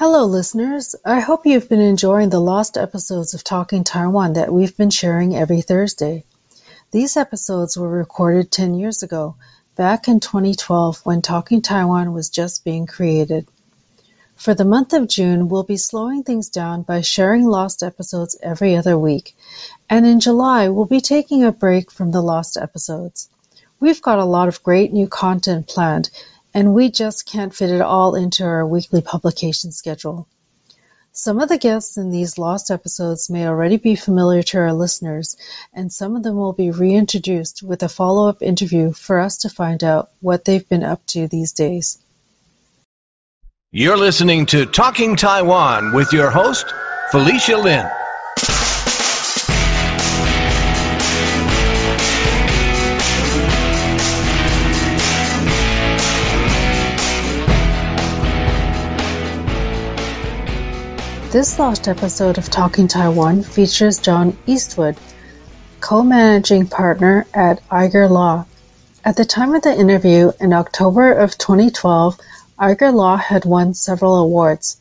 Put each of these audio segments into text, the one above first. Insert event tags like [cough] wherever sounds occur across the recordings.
Hello, listeners. I hope you've been enjoying the lost episodes of Talking Taiwan that we've been sharing every Thursday. These episodes were recorded 10 years ago, back in 2012 when Talking Taiwan was just being created. For the month of June, we'll be slowing things down by sharing lost episodes every other week, and in July, we'll be taking a break from the lost episodes. We've got a lot of great new content planned, and we just can't fit it all into our weekly publication schedule. Some of the guests in these lost episodes may already be familiar to our listeners, and some of them will be reintroduced with a follow-up interview for us to find out what they've been up to these days. You're listening to Talking Taiwan with your host, Felicia Lin. This last episode of Talking Taiwan features John Eastwood, co-managing partner at Eiger Law. At the time of the interview in October of 2012, Eiger Law had won several awards.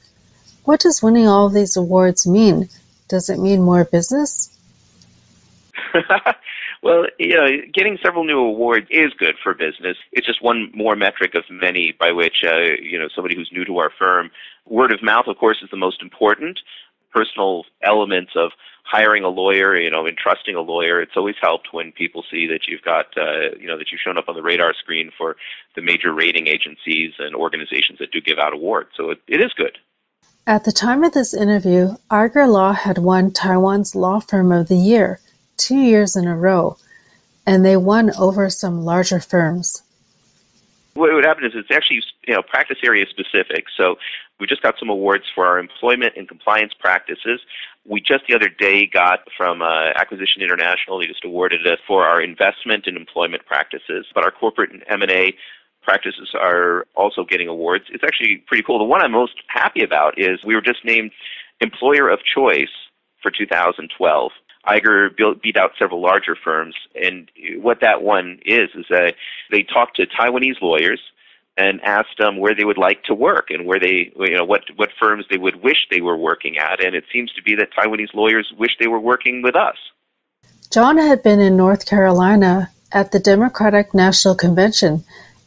What does winning all of these awards mean? Does it mean more business? [laughs] well, you know, getting several new awards is good for business. It's just one more metric of many by which, uh, you know, somebody who's new to our firm, word of mouth, of course, is the most important. Personal elements of hiring a lawyer, you know, entrusting a lawyer. It's always helped when people see that you've got, uh, you know, that you've shown up on the radar screen for the major rating agencies and organizations that do give out awards. So it, it is good. At the time of this interview, Eiger Law had won Taiwan's Law Firm of the Year two years in a row, and they won over some larger firms. What would happen is it's actually you know practice area specific. So we just got some awards for our employment and compliance practices. We just the other day got from uh, Acquisition International. They just awarded us for our investment and employment practices, but our corporate and M and A practices are also getting awards. It's actually pretty cool. The one I'm most happy about is we were just named Employer of Choice for 2012. Eiger beat out several larger firms, and what that one is is that they talked to Taiwanese lawyers and asked them where they would like to work and where they, you know, what what firms they would wish they were working at, and it seems to be that Taiwanese lawyers wish they were working with us. John had been in North Carolina at the Democratic National Convention,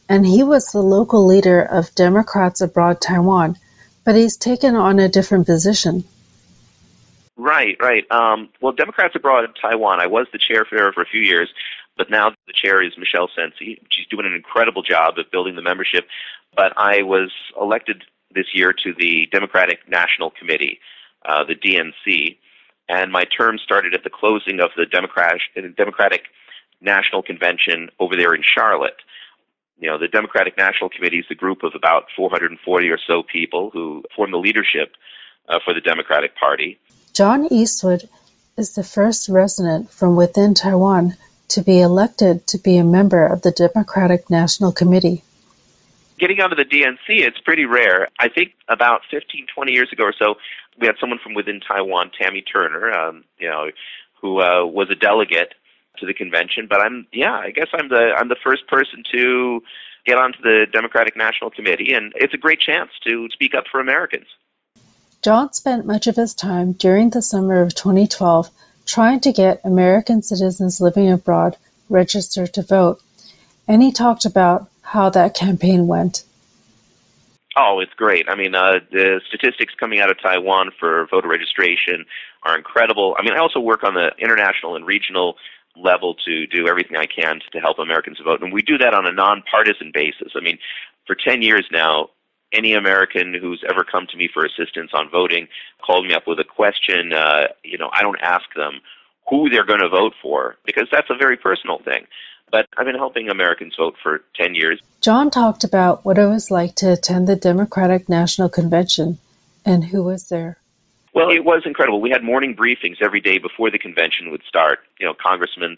and he was the local leader of Democrats Abroad Taiwan, but he's taken on a different position. Right, right. Um, well, Democrats Abroad Taiwan, I was the chair for, for a few years, but now the chair is Michelle Sensi. She's doing an incredible job of building the membership. But I was elected this year to the Democratic National Committee, uh, the DNC, and my term started at the closing of the Democratic, Democratic National Convention over there in Charlotte. You know, the Democratic National Committee is a group of about 440 or so people who form the leadership uh, for the Democratic Party. John Eastwood is the first resident from within Taiwan to be elected to be a member of the Democratic National Committee. Getting onto the DNC, it's pretty rare. I think about 15, 20 years ago or so, we had someone from within Taiwan, Tammy Turner, um, you know, who uh, was a delegate to the convention. But I'm, yeah, I guess I'm the I'm the first person to get onto the Democratic National Committee, and it's a great chance to speak up for Americans. John spent much of his time during the summer of 2012 trying to get American citizens living abroad registered to vote, and he talked about how that [laughs] campaign went. Oh, it's great. I mean, uh, the statistics coming out of Taiwan for voter registration are incredible. I mean, I also work on the international and regional level to do everything I can to help Americans vote, and we do that on a nonpartisan basis. I mean, for 10 years now, any American who's ever come to me for assistance on voting called me up with a question. Uh, you know, I don't ask them who they're going to vote for because that's a very personal thing. But I've been helping Americans vote for 10 years. John talked about what it was like to attend the Democratic National Convention and who was there. Well, it was incredible. We had morning briefings every day before the convention would start. You know, Congressman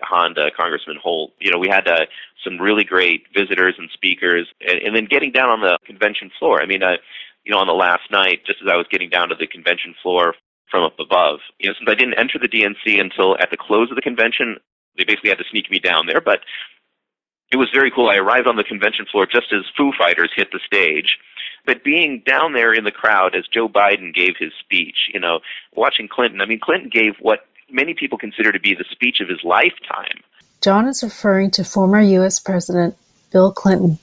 Honda, Congressman Holt. You know, we had uh, some really great visitors and speakers, and, and then getting down on the convention floor. I mean, uh, you know, on the last night, just as I was getting down to the convention floor from up above, you know, since I didn't enter the DNC until at the close of the convention, they basically had to sneak me down there. But it was very cool. I arrived on the convention floor just as Foo Fighters hit the stage. But being down there in the crowd as Joe Biden gave his speech, you know, watching Clinton, I mean, Clinton gave what many people consider to be the speech of his lifetime. John is referring to former U.S. President Bill Clinton.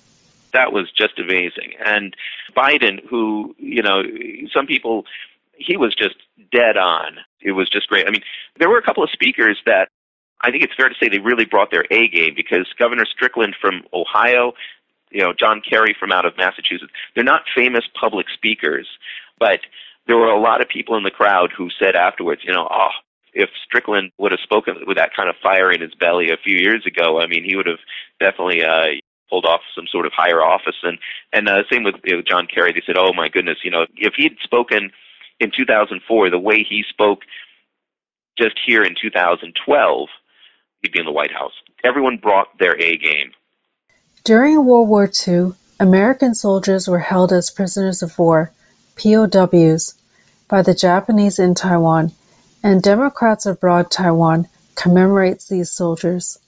That was just amazing. And Biden, who, you know, some people, he was just dead on. It was just great. I mean, there were a couple of speakers that I think it's fair to say they really brought their A game because Governor Strickland from Ohio, you know, John Kerry from out of Massachusetts, they're not famous public speakers, but there were a lot of people in the crowd who said afterwards, you know, oh, if Strickland would have spoken with that kind of fire in his belly a few years ago, I mean, he would have definitely uh, pulled off some sort of higher office. And and uh, same with you know, John Kerry. They said, oh my goodness, you know, if he'd spoken in 2004 the way he spoke just here in 2012, he'd be in the White House. Everyone brought their A game. During World War II, American soldiers were held as prisoners of war, POWs, by the Japanese in Taiwan, and Democrats Abroad Taiwan commemorates these soldiers.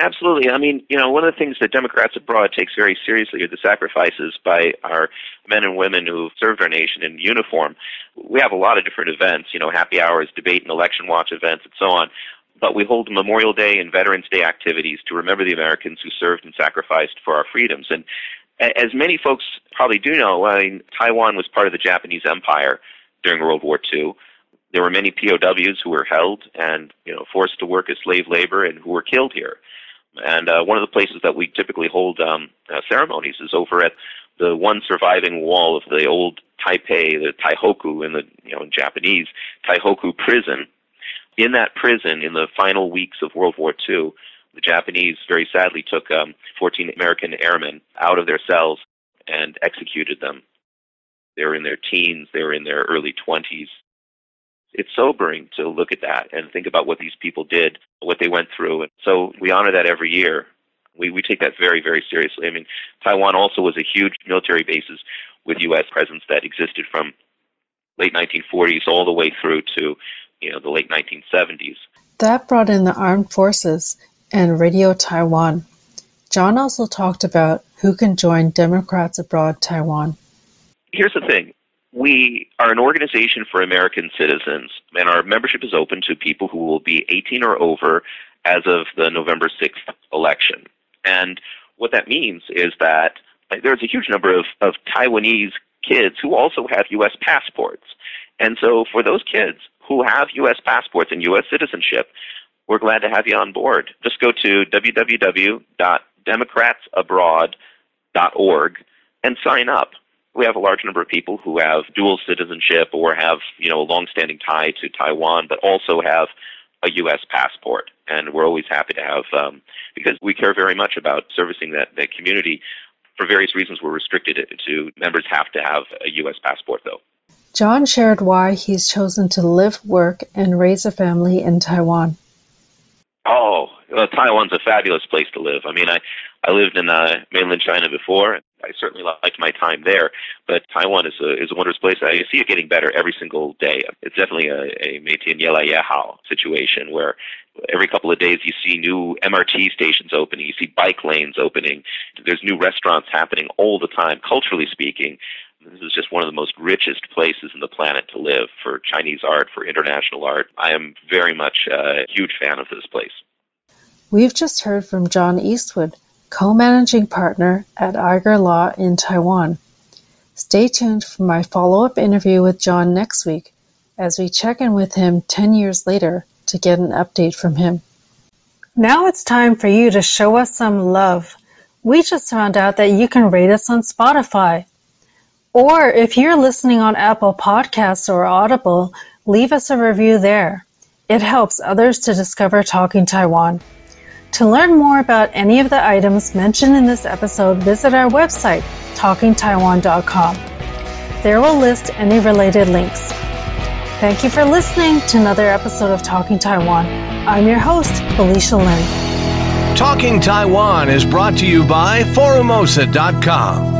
Absolutely. I mean, you know, one of the things that Democrats abroad takes very seriously are the sacrifices by our men and women who've served our nation in uniform. We have a lot of different events, you know, happy hours, debate and election watch events, and so on. But we hold Memorial Day and Veterans Day activities to remember the Americans who served and sacrificed for our freedoms. And as many folks probably do know, I mean, Taiwan was part of the Japanese Empire during World War II. There were many POWs who were held and you know forced to work as slave labor and who were killed here. And uh, one of the places that we typically hold um, uh, ceremonies is over at the one surviving wall of the old Taipei, the Taihoku in the you know in Japanese Taihoku prison. In that prison, in the final weeks of World War II, the Japanese very sadly took um, 14 American airmen out of their cells and executed them. They were in their teens, they were in their early 20s, it's sobering to look at that and think about what these people did, what they went through. And so we honor that every year. We, we take that very, very seriously. I mean, Taiwan also was a huge military bases with U.S. presence that existed from late 1940s all the way through to, you know, the late 1970s. That brought in the armed forces and Radio Taiwan. John also talked about who can join Democrats Abroad Taiwan. Here's the thing we are an organization for American citizens, and our membership is open to people who will be 18 or over as of the November 6th election. And what that means is that there's a huge number of, of Taiwanese kids who also have U.S. passports. And so for those kids who have U.S. passports and U.S. citizenship, we're glad to have you on board. Just go to www.democratsabroad.org and sign up we have a large number of people who have dual citizenship or have you know a long-standing tie to Taiwan, but also have a U.S. passport, and we're always happy to have um, because we care very much about servicing that that community. For various reasons, we're restricted to members have to have a U.S. passport, though. John shared why he's chosen to live, work, and raise a family in Taiwan. Oh, well, Taiwan's a fabulous place to live. I mean, I I lived in uh, mainland China before. I certainly liked my time there, but Taiwan is a is a wondrous place. I see it getting better every single day. It's definitely a, a Meitian Yela situation where every couple of days you see new MRT stations opening, you see bike lanes opening, there's new restaurants happening all the time. Culturally speaking, this is just one of the most richest places in the planet to live for Chinese art, for international art. I am very much a huge fan of this place. We've just heard from John Eastwood co-managing partner at Eiger Law in Taiwan. Stay tuned for my follow-up interview with John next week as we check in with him 10 years later to get an update from him. Now it's time for you to show us some love. We just found out that you can rate us on Spotify. Or if you're listening on Apple Podcasts or Audible, leave us a review there. It helps others to discover Talking Taiwan. To learn more about any of the items mentioned in this episode, visit our website, talkingtaiwan.com. There we'll list any related links. Thank you for listening to another episode of Talking Taiwan. I'm your host, Felicia Lin. Talking Taiwan is brought to you by Forumosa.com